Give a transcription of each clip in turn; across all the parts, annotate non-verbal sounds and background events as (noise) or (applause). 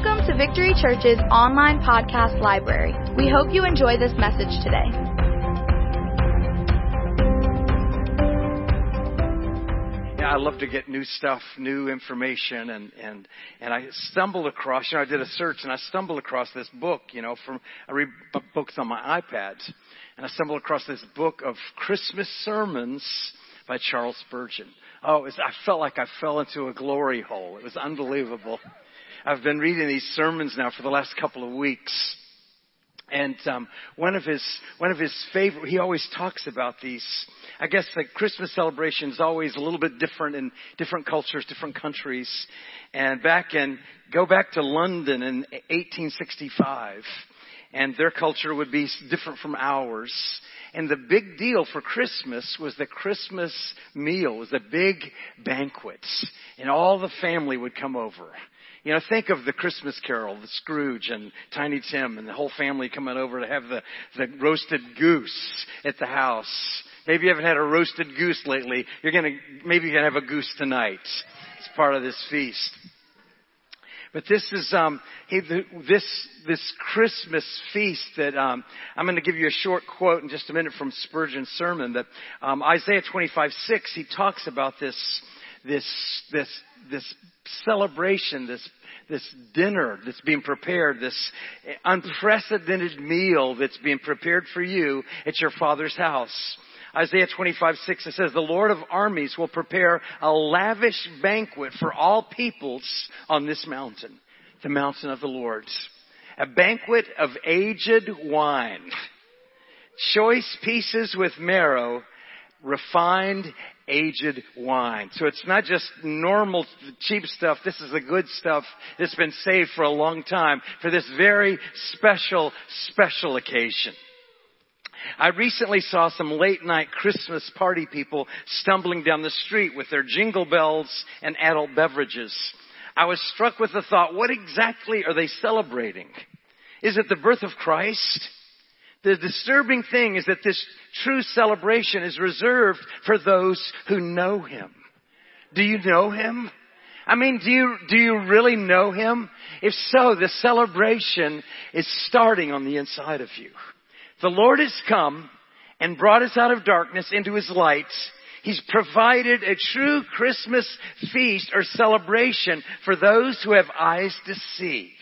Welcome to Victory Church's online podcast library. We hope you enjoy this message today. Yeah, I love to get new stuff, new information, and and and I stumbled across. You know, I did a search and I stumbled across this book. You know, from I read b- books on my iPad, and I stumbled across this book of Christmas sermons by Charles Spurgeon. Oh, was, I felt like I fell into a glory hole. It was unbelievable. I've been reading these sermons now for the last couple of weeks. And um, one of his one of his favorite, he always talks about these. I guess the Christmas celebration is always a little bit different in different cultures, different countries. And back in go back to London in 1865, and their culture would be different from ours. And the big deal for Christmas was the Christmas meal, was the big banquets, and all the family would come over. You know, think of the Christmas Carol, the Scrooge and Tiny Tim and the whole family coming over to have the, the roasted goose at the house. Maybe you haven't had a roasted goose lately. You're gonna, maybe you're gonna have a goose tonight. It's part of this feast. But this is um, hey, this this Christmas feast that um, I'm going to give you a short quote in just a minute from Spurgeon's sermon. That um, Isaiah 25 6 he talks about this this this this celebration, this this dinner that's being prepared, this unprecedented meal that's being prepared for you at your father's house. Isaiah 25, 6, it says, The Lord of armies will prepare a lavish banquet for all peoples on this mountain, the mountain of the Lord. A banquet of aged wine, choice pieces with marrow, refined aged wine. So it's not just normal cheap stuff. This is the good stuff that's been saved for a long time for this very special, special occasion. I recently saw some late night Christmas party people stumbling down the street with their jingle bells and adult beverages. I was struck with the thought, what exactly are they celebrating? Is it the birth of Christ? The disturbing thing is that this true celebration is reserved for those who know Him. Do you know Him? I mean, do you, do you really know Him? If so, the celebration is starting on the inside of you. The Lord has come and brought us out of darkness into His light. He's provided a true Christmas feast or celebration for those who have eyes to see.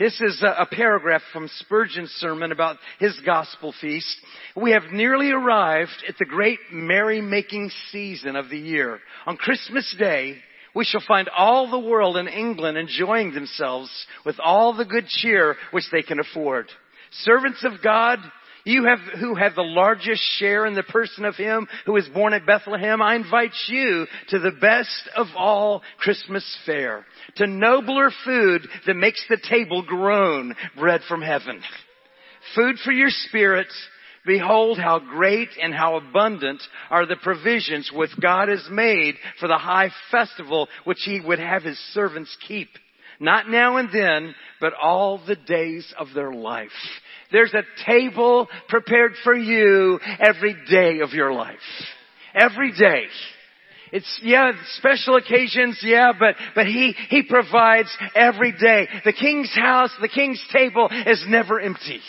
This is a paragraph from Spurgeon's sermon about his gospel feast. We have nearly arrived at the great merry-making season of the year. On Christmas Day, we shall find all the world in England enjoying themselves with all the good cheer which they can afford. Servants of God, you have, who have the largest share in the person of Him who is born at Bethlehem, I invite you to the best of all Christmas fare, to nobler food that makes the table groan, bread from heaven. Food for your spirit, Behold how great and how abundant are the provisions which God has made for the high festival which He would have His servants keep. Not now and then, but all the days of their life. There's a table prepared for you every day of your life. Every day. It's, yeah, special occasions, yeah, but, but he, he provides every day. The king's house, the king's table is never empty.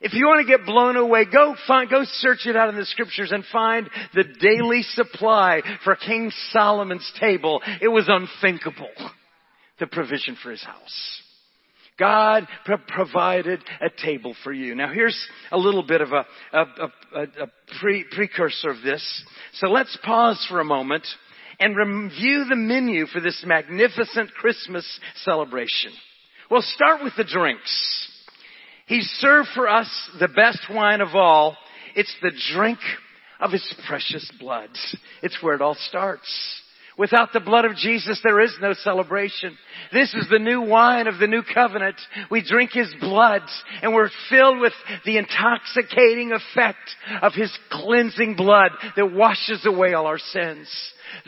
If you want to get blown away, go find, go search it out in the scriptures and find the daily supply for King Solomon's table. It was unthinkable. The provision for his house. God pro- provided a table for you. Now here's a little bit of a, a, a, a pre- precursor of this. So let's pause for a moment and review the menu for this magnificent Christmas celebration. We'll start with the drinks. He served for us the best wine of all. It's the drink of His precious blood. It's where it all starts. Without the blood of Jesus, there is no celebration. This is the new wine of the new covenant. We drink His blood and we're filled with the intoxicating effect of His cleansing blood that washes away all our sins.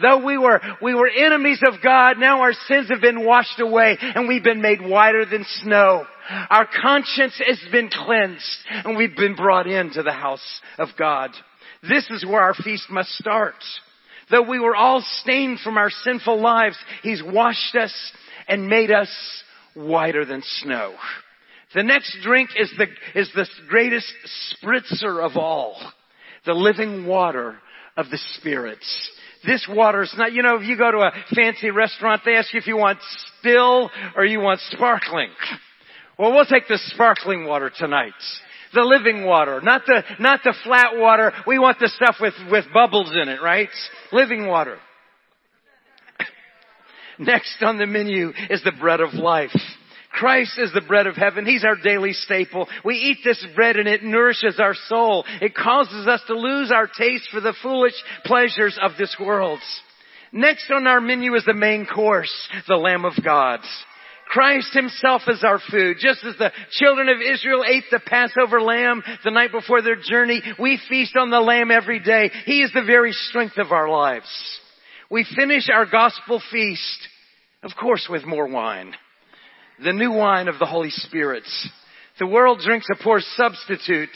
Though we were, we were enemies of God, now our sins have been washed away and we've been made whiter than snow. Our conscience has been cleansed and we've been brought into the house of God. This is where our feast must start. Though we were all stained from our sinful lives, He's washed us and made us whiter than snow. The next drink is the, is the greatest spritzer of all. The living water of the spirits. This water is not, you know, if you go to a fancy restaurant, they ask you if you want still or you want sparkling. Well, we'll take the sparkling water tonight. The living water, not the, not the flat water. We want the stuff with, with bubbles in it, right? Living water. (coughs) Next on the menu is the bread of life. Christ is the bread of heaven. He's our daily staple. We eat this bread and it nourishes our soul. It causes us to lose our taste for the foolish pleasures of this world. Next on our menu is the main course, the Lamb of God. Christ himself is our food. Just as the children of Israel ate the Passover lamb the night before their journey, we feast on the lamb every day. He is the very strength of our lives. We finish our gospel feast, of course, with more wine the new wine of the Holy Spirit. The world drinks a poor substitute,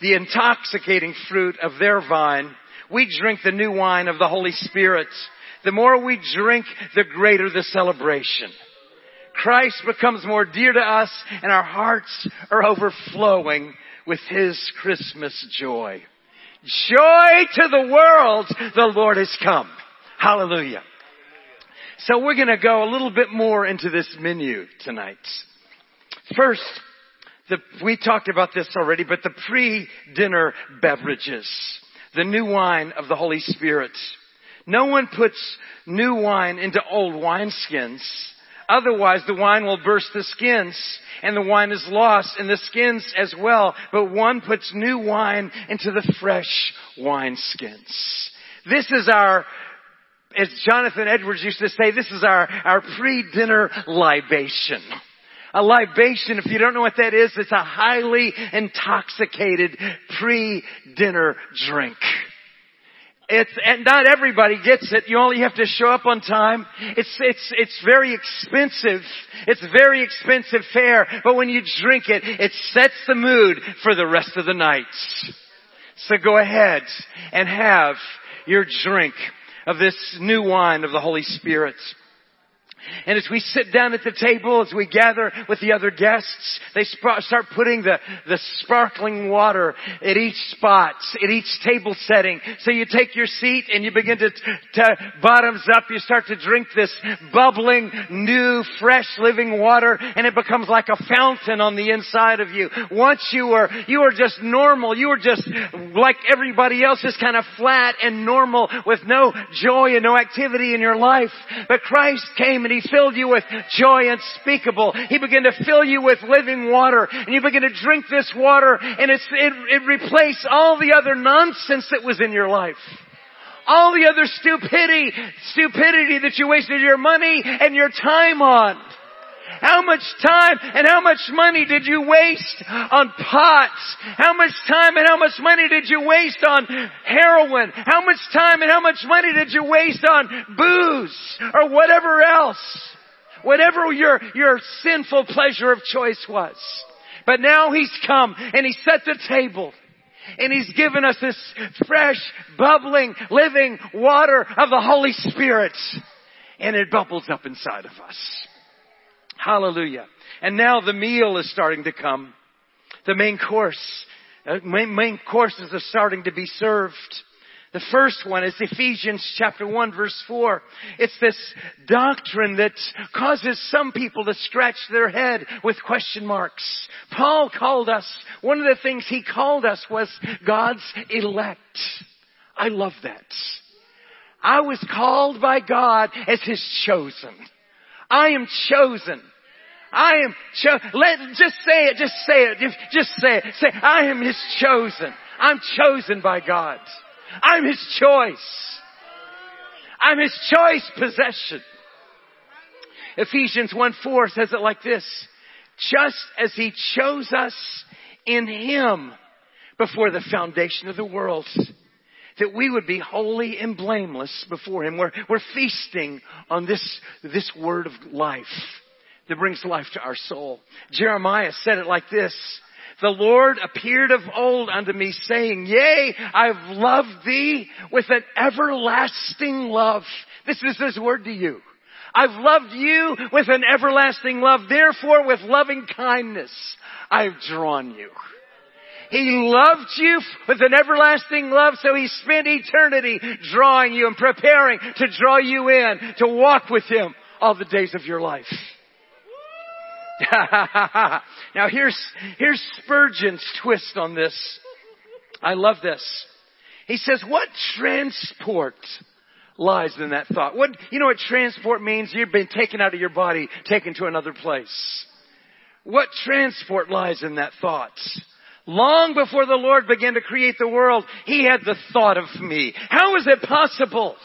the intoxicating fruit of their vine. We drink the new wine of the Holy Spirit. The more we drink, the greater the celebration. Christ becomes more dear to us and our hearts are overflowing with His Christmas joy. Joy to the world, the Lord has come. Hallelujah. So we're going to go a little bit more into this menu tonight. First, the, we talked about this already, but the pre-dinner beverages, the new wine of the Holy Spirit. No one puts new wine into old wineskins. Otherwise, the wine will burst the skins and the wine is lost and the skins as well. But one puts new wine into the fresh wine skins. This is our as Jonathan Edwards used to say, this is our, our pre-dinner libation. A libation, if you don't know what that is, it's a highly intoxicated pre-dinner drink. It's, and not everybody gets it. You only have to show up on time. It's, it's, it's very expensive. It's very expensive fare. But when you drink it, it sets the mood for the rest of the night. So go ahead and have your drink of this new wine of the Holy Spirit. And as we sit down at the table, as we gather with the other guests, they start putting the, the sparkling water at each spot, at each table setting. So you take your seat and you begin to, to bottoms up, you start to drink this bubbling, new, fresh living water and it becomes like a fountain on the inside of you. Once you were, you were just normal, you were just like everybody else, just kind of flat and normal with no joy and no activity in your life. but Christ came and He filled you with joy unspeakable. He began to fill you with living water and you begin to drink this water and it, it replaced all the other nonsense that was in your life all the other stupidity, stupidity that you wasted your money and your time on. How much time and how much money did you waste on pots? How much time and how much money did you waste on heroin? How much time and how much money did you waste on booze or whatever else? Whatever your, your sinful pleasure of choice was. But now he's come and he set the table. And He's given us this fresh, bubbling, living water of the Holy Spirit. And it bubbles up inside of us. Hallelujah. And now the meal is starting to come. The main course, uh, main, main courses are starting to be served. The first one is Ephesians chapter 1 verse 4. It's this doctrine that causes some people to scratch their head with question marks. Paul called us, one of the things he called us was God's elect. I love that. I was called by God as His chosen. I am chosen. I am chosen. Let, just say it, just say it, just, just say it. Say, I am His chosen. I'm chosen by God. I'm His choice. I'm His choice possession. Ephesians 1 4 says it like this. Just as He chose us in Him before the foundation of the world that we would be holy and blameless before Him. We're, we're feasting on this, this word of life that brings life to our soul. Jeremiah said it like this. The Lord appeared of old unto me saying, Yea, I've loved thee with an everlasting love. This is His word to you. I've loved you with an everlasting love. Therefore, with loving kindness, I've drawn you. He loved you with an everlasting love, so He spent eternity drawing you and preparing to draw you in to walk with Him all the days of your life. (laughs) now here's, here's Spurgeon's twist on this. I love this. He says, what transport lies in that thought? What, you know what transport means? You've been taken out of your body, taken to another place. What transport lies in that thought? Long before the Lord began to create the world, He had the thought of me. How is it possible?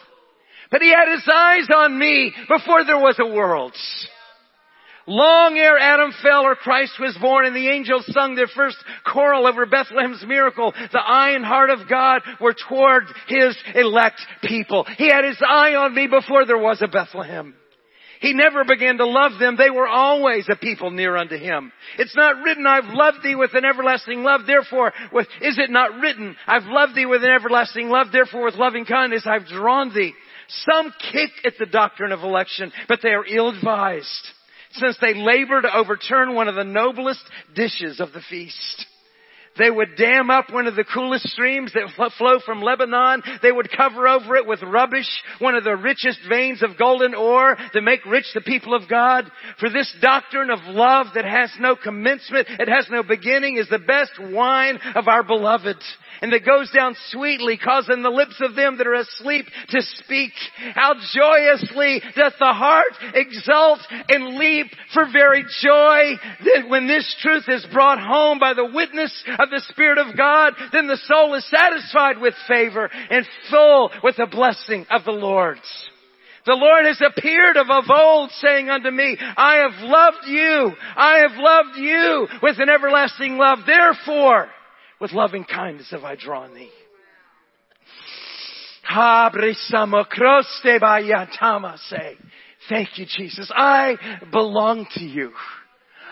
But He had His eyes on me before there was a world. Long ere Adam fell or Christ was born and the angels sung their first choral over Bethlehem's miracle, the eye and heart of God were toward His elect people. He had His eye on me before there was a Bethlehem. He never began to love them. They were always a people near unto him. It's not written, I've loved thee with an everlasting love. Therefore, with, is it not written, I've loved thee with an everlasting love. Therefore, with loving kindness, I've drawn thee. Some kick at the doctrine of election, but they are ill-advised since they labor to overturn one of the noblest dishes of the feast. They would dam up one of the coolest streams that flow from Lebanon. They would cover over it with rubbish, one of the richest veins of golden ore to make rich the people of God. For this doctrine of love that has no commencement, it has no beginning, is the best wine of our beloved and that goes down sweetly, causing the lips of them that are asleep to speak. How joyously doth the heart exult and leap for very joy that when this truth is brought home by the witness of the Spirit of God, then the soul is satisfied with favor and full with the blessing of the Lord's. The Lord has appeared of of old saying unto me, I have loved you. I have loved you with an everlasting love. Therefore, with loving kindness have I drawn thee. Thank you, Jesus. I belong to you.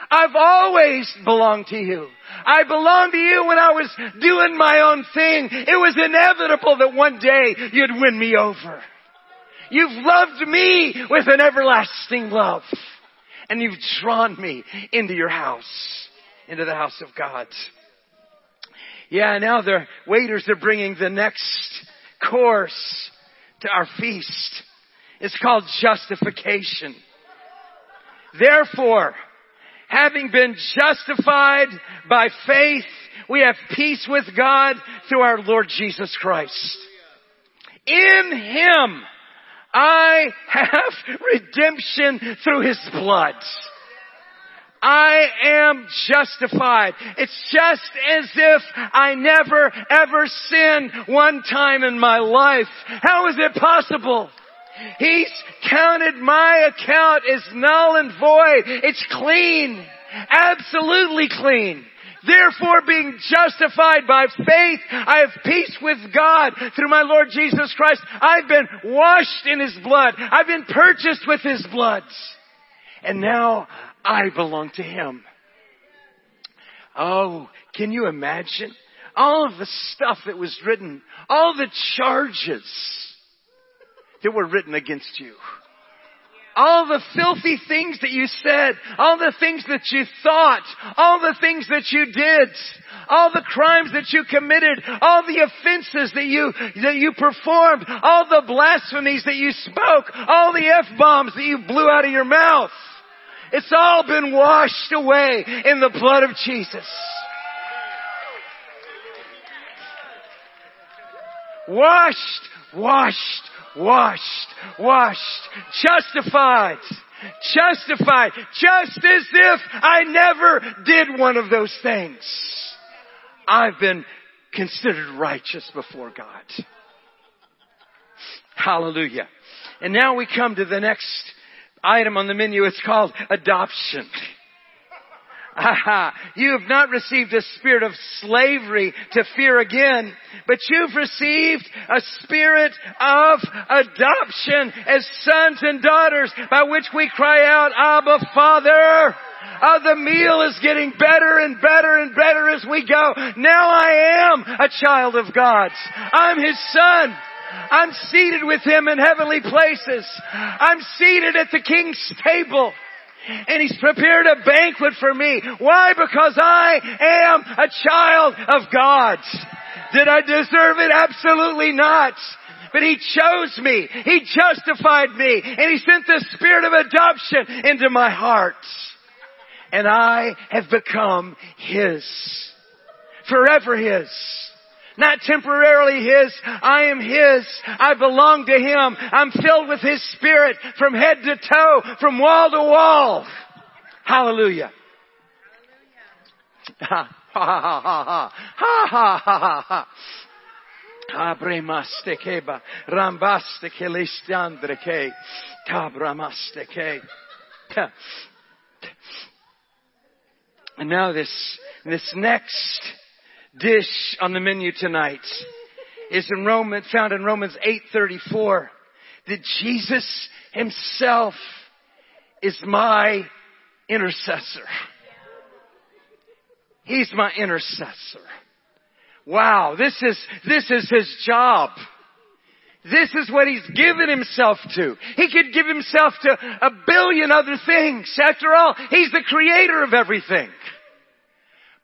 I've always belonged to you. I belonged to you when I was doing my own thing. It was inevitable that one day you'd win me over. You've loved me with an everlasting love. And you've drawn me into your house, into the house of God. Yeah, now the waiters are bringing the next course to our feast. It's called justification. Therefore, having been justified by faith, we have peace with God through our Lord Jesus Christ. In Him, I have (laughs) redemption through His blood. I am justified. It's just as if I never ever sinned one time in my life. How is it possible? He's counted my account as null and void. It's clean. Absolutely clean. Therefore, being justified by faith, I have peace with God through my Lord Jesus Christ. I've been washed in His blood. I've been purchased with His blood. And now I belong to Him. Oh, can you imagine? All of the stuff that was written, all the charges that were written against you. All the filthy things that you said, all the things that you thought, all the things that you did, all the crimes that you committed, all the offenses that you, that you performed, all the blasphemies that you spoke, all the F-bombs that you blew out of your mouth. It's all been washed away in the blood of Jesus. Washed, washed, washed, washed, justified, justified, just as if I never did one of those things. I've been considered righteous before God. Hallelujah. And now we come to the next item on the menu. It's called adoption. You have not received a spirit of slavery to fear again, but you've received a spirit of adoption as sons and daughters by which we cry out, Abba Father. Oh, the meal is getting better and better and better as we go. Now I am a child of God's. I'm His son. I'm seated with Him in heavenly places. I'm seated at the King's table. And He's prepared a banquet for me. Why? Because I am a child of God. Did I deserve it? Absolutely not. But He chose me. He justified me. And He sent the Spirit of adoption into my heart. And I have become His. Forever His not temporarily His. I am His. I belong to Him. I'm filled with His Spirit from head to toe, from wall to wall. Hallelujah. Ha ha ha ha ha ha ha ha. Abremaste keba, rambaste kelistandre ke. And now this, this next dish on the menu tonight is in Roman, found in Romans 8:34. That Jesus himself is my intercessor. He's my intercessor. Wow, this is, this is his job. This is what he's given himself to. He could give himself to a billion other things. After all, he's the creator of everything.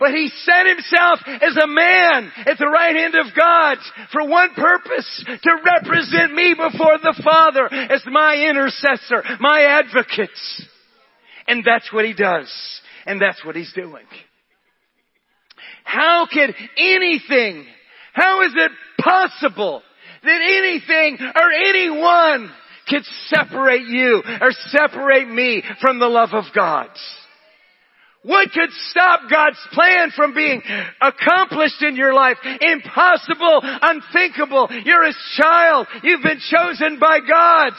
But he set himself as a man at the right hand of God for one purpose, to represent me before the Father as my intercessor, my advocate. And that's what he does. And that's what he's doing. How could anything, how is it possible that anything or anyone could separate you or separate me from the love of God? What could stop God's plan from being accomplished in your life? Impossible, unthinkable. You're His child. You've been chosen by God.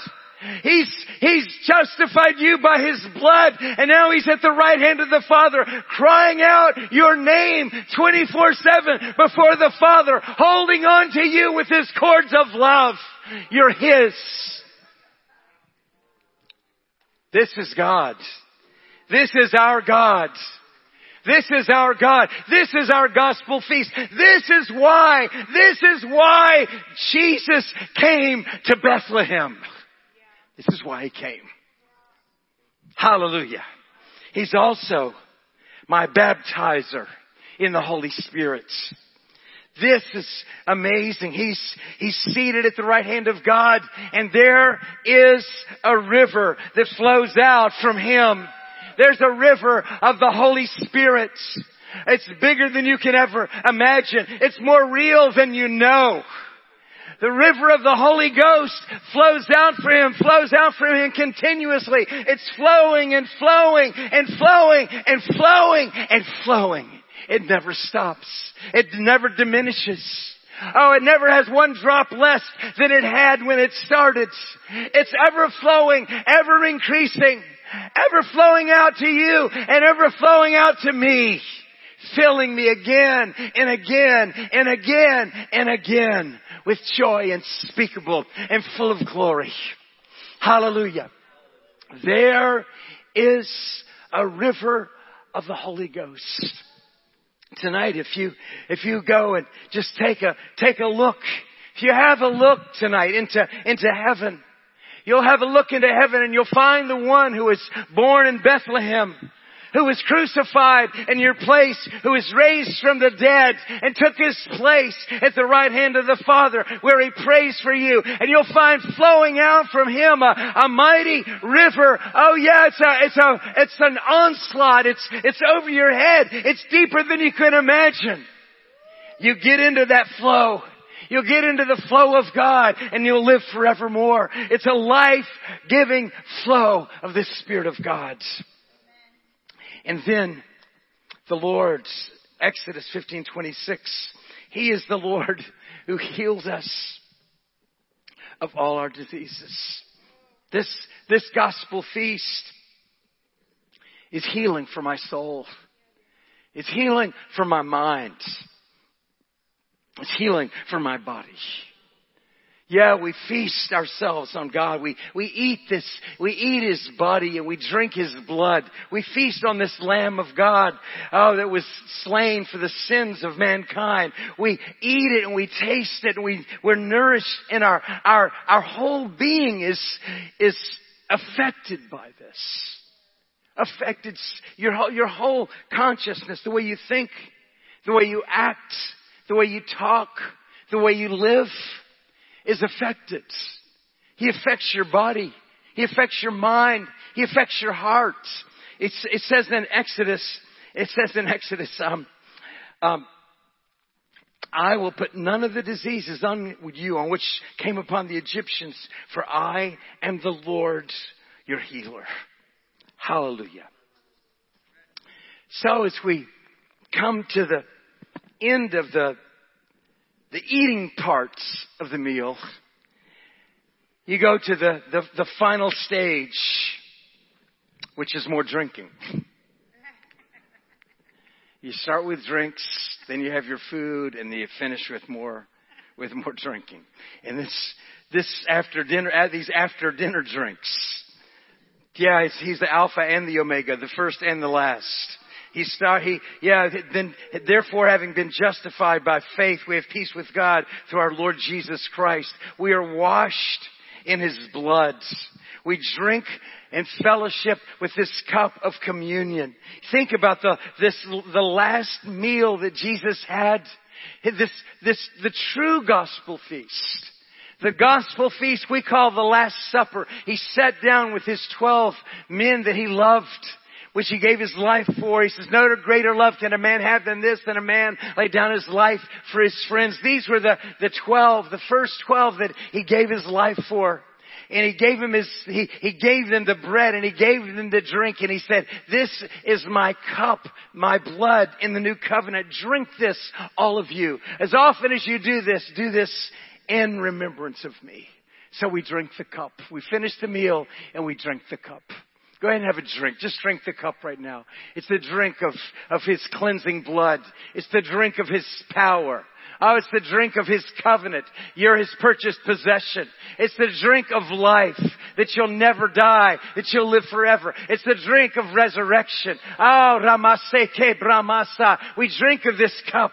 He's, He's justified you by His blood and now He's at the right hand of the Father crying out your name 24-7 before the Father holding on to you with His cords of love. You're His. This is God. This is our God. This is our God. This is our gospel feast. This is why, this is why Jesus came to Bethlehem. This is why he came. Hallelujah. He's also my baptizer in the Holy Spirit. This is amazing. He's, he's seated at the right hand of God and there is a river that flows out from Him. There's a river of the Holy Spirit. It's bigger than you can ever imagine. It's more real than you know. The river of the Holy Ghost flows out for him, flows out for him continuously. It's flowing and flowing and flowing and flowing and flowing. It never stops. It never diminishes. Oh, it never has one drop less than it had when it started. It's ever flowing, ever increasing, ever flowing out to you and ever flowing out to me filling me again and again and again and again with joy unspeakable and full of glory. Hallelujah. There is a river of the Holy Ghost. Tonight, if you, if you go and just take a, take a look, if you have a look tonight into, into heaven, you'll have a look into heaven and you'll find the one who was born in Bethlehem who was crucified in your place, who was raised from the dead and took his place at the right hand of the Father where he prays for you. And you'll find flowing out from him a, a mighty river. Oh yeah, it's a, it's a, it's an onslaught. It's, it's over your head. It's deeper than you can imagine. You get into that flow. You'll get into the flow of God and you'll live forevermore. It's a life-giving flow of the Spirit of God. And then the Lord, Exodus 15:26, He is the Lord (laughs) who heals us of all our diseases. This, this gospel feast is healing for my soul. It's healing for my mind. It's healing for my body. Yeah, we feast ourselves on God. We, we eat this, we eat His body and we drink His blood. We feast on this Lamb of God, oh, that was slain for the sins of mankind. We eat it and we taste it and we, we're nourished and our, our, our whole being is, is affected by this. Affected your, your whole consciousness, the way you think, the way you act, the way you talk, the way you live is affected. He affects your body. He affects your mind. He affects your heart. It's, it says in Exodus, it says in Exodus, um, um, I will put none of the diseases on you on which came upon the Egyptians, for I am the Lord your healer. Hallelujah. So as we come to the end of the the eating parts of the meal, you go to the, the, the final stage, which is more drinking. You start with drinks, then you have your food, and then you finish with more, with more drinking. And this, this after dinner, uh, these after dinner drinks. Yeah, he's the Alpha and the Omega, the first and the last. He start, he, yeah, then, therefore having been justified by faith, we have peace with God through our Lord Jesus Christ. We are washed in His blood. We drink and fellowship with this cup of communion. Think about the, this, the last meal that Jesus had. This, this, the true gospel feast. The gospel feast we call the Last Supper. He sat down with his twelve men that he loved which he gave his life for. He says, no greater love can a man have than this, than a man lay down his life for his friends. These were the, the twelve, the first twelve that he gave his life for. And he gave him his, he, he gave them the bread and he gave them the drink and he said, this is my cup, my blood in the new covenant. Drink this, all of you. As often as you do this, do this in remembrance of me. So we drink the cup. We finish the meal and we drink the cup. Go ahead and have a drink. Just drink the cup right now. It's the drink of, of His cleansing blood. It's the drink of His power. Oh, it's the drink of His covenant. You're His purchased possession. It's the drink of life that you'll never die, that you'll live forever. It's the drink of resurrection. Oh, Ramaseke Brahmasa. We drink of this cup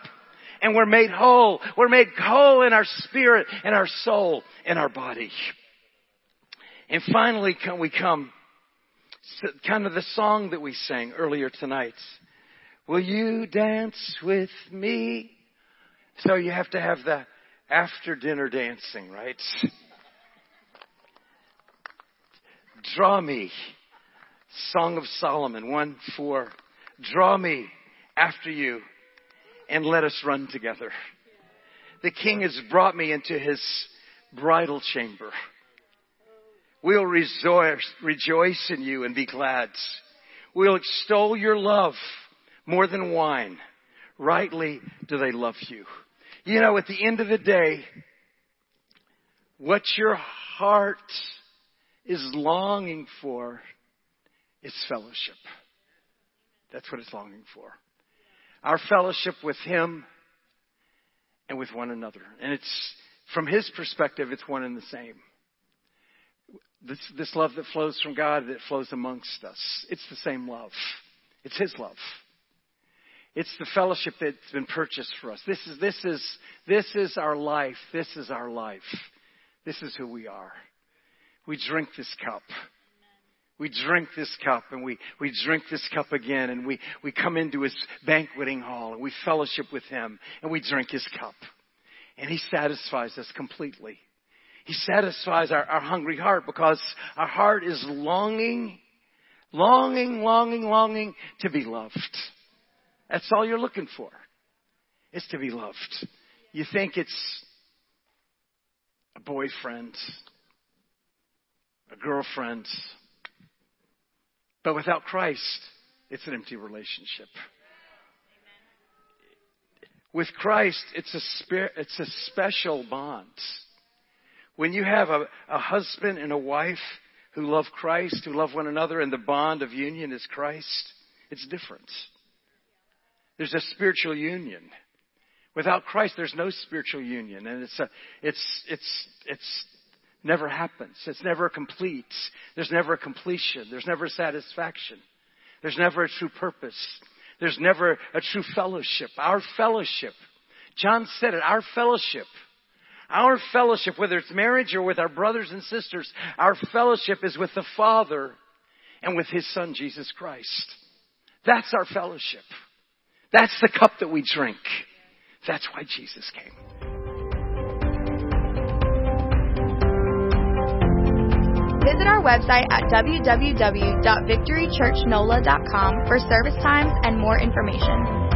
and we're made whole. We're made whole in our spirit, in our soul, in our body. And finally, can we come kind of the song that we sang earlier tonight. Will you dance with me? So you have to have the after dinner dancing, right? (laughs) Draw me. Song of Solomon 1 4. Draw me after you and let us run together. The king has brought me into his bridal chamber. We'll rejoice, rejoice in you and be glad. We'll extol your love more than wine. Rightly do they love you. You know, at the end of the day, what your heart is longing for is fellowship. That's what it's longing for. Our fellowship with Him and with one another. And it's, from His perspective, it's one and the same. This, this love that flows from God that flows amongst us. It's the same love. It's His love. It's the fellowship that's been purchased for us. This is, this is, this is our life. This is our life. This is who we are. We drink this cup. We drink this cup and we, we drink this cup again and we, we come into his banqueting hall and we fellowship with him and we drink his cup. And he satisfies us completely. He satisfies our, our hungry heart because our heart is longing, longing, longing, longing to be loved. That's all you're looking for. Is to be loved. You think it's a boyfriend, a girlfriend, but without Christ, it's an empty relationship. With Christ, it's a, spirit, it's a special bond. When you have a, a husband and a wife who love Christ, who love one another, and the bond of union is Christ, it's different. There's a spiritual union. Without Christ, there's no spiritual union, and it's a, it's it's it's never happens. It's never complete. There's never a completion. There's never satisfaction. There's never a true purpose. There's never a true fellowship. Our fellowship. John said it. Our fellowship. Our fellowship, whether it's marriage or with our brothers and sisters, our fellowship is with the Father and with His Son, Jesus Christ. That's our fellowship. That's the cup that we drink. That's why Jesus came. Visit our website at www.victorychurchnola.com for service times and more information.